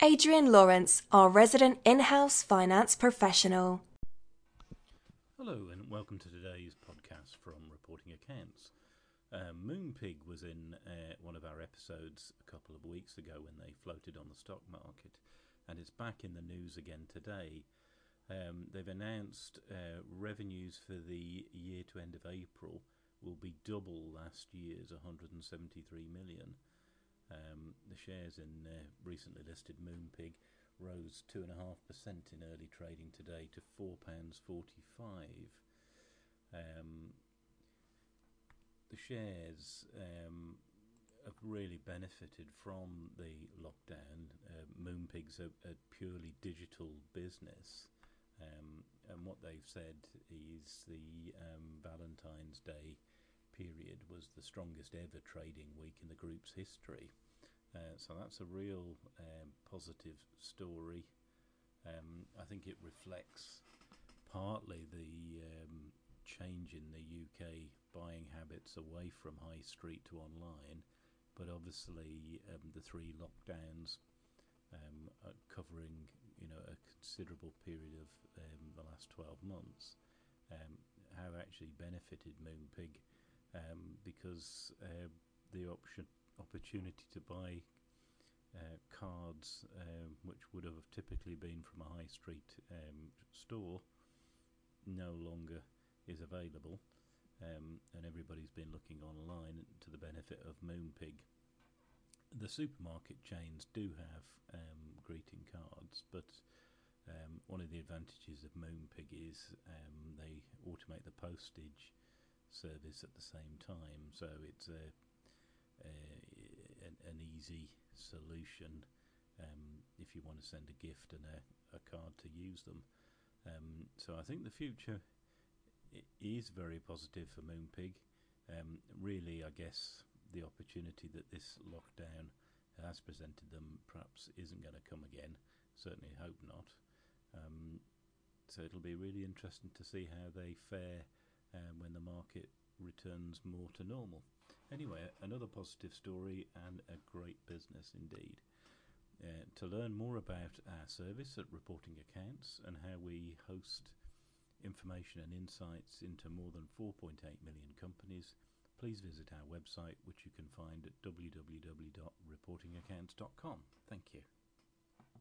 Adrian Lawrence, our resident in house finance professional. Hello, and welcome to today's podcast from Reporting Accounts. Uh, Moonpig was in uh, one of our episodes a couple of weeks ago when they floated on the stock market, and it's back in the news again today. Um, they've announced uh, revenues for the year to end of April will be double last year's 173 million. Um, the shares in uh, recently listed Moonpig rose 2.5% in early trading today to £4.45. Um, the shares um, have really benefited from the lockdown. Uh, Moonpig's a, a purely digital business. Um, and what they've said is the um, Valentine's Day period was the strongest ever trading week in the group's history. Uh, so that's a real um, positive story. Um, I think it reflects partly the um, change in the UK buying habits away from high street to online, but obviously um, the three lockdowns um, covering you know a considerable period of um, the last 12 months have actually benefited Moonpig um, because uh, the option opportunity to buy uh, cards um, which would have typically been from a high street um, store no longer is available um, and everybody's been looking online to the benefit of Moonpig. The supermarket chains do have um, greeting cards, but um, one of the advantages of Moonpig is um, they automate the postage service at the same time, so it's a, a an, an, easy solution um, if you want to send a gift and a, a card to use them. Um, so I think the future is very positive for Moonpig. Um, really, I guess the opportunity that this lockdown has presented them perhaps isn't going to come again. Certainly hope not. Um, so it'll be really interesting to see how they fare um, when the market returns more to normal. Anyway, another positive story and a great business indeed. Uh, to learn more about our service at Reporting Accounts and how we host information and insights into more than 4.8 million companies, please visit our website, which you can find at www.reportingaccounts.com. Thank you.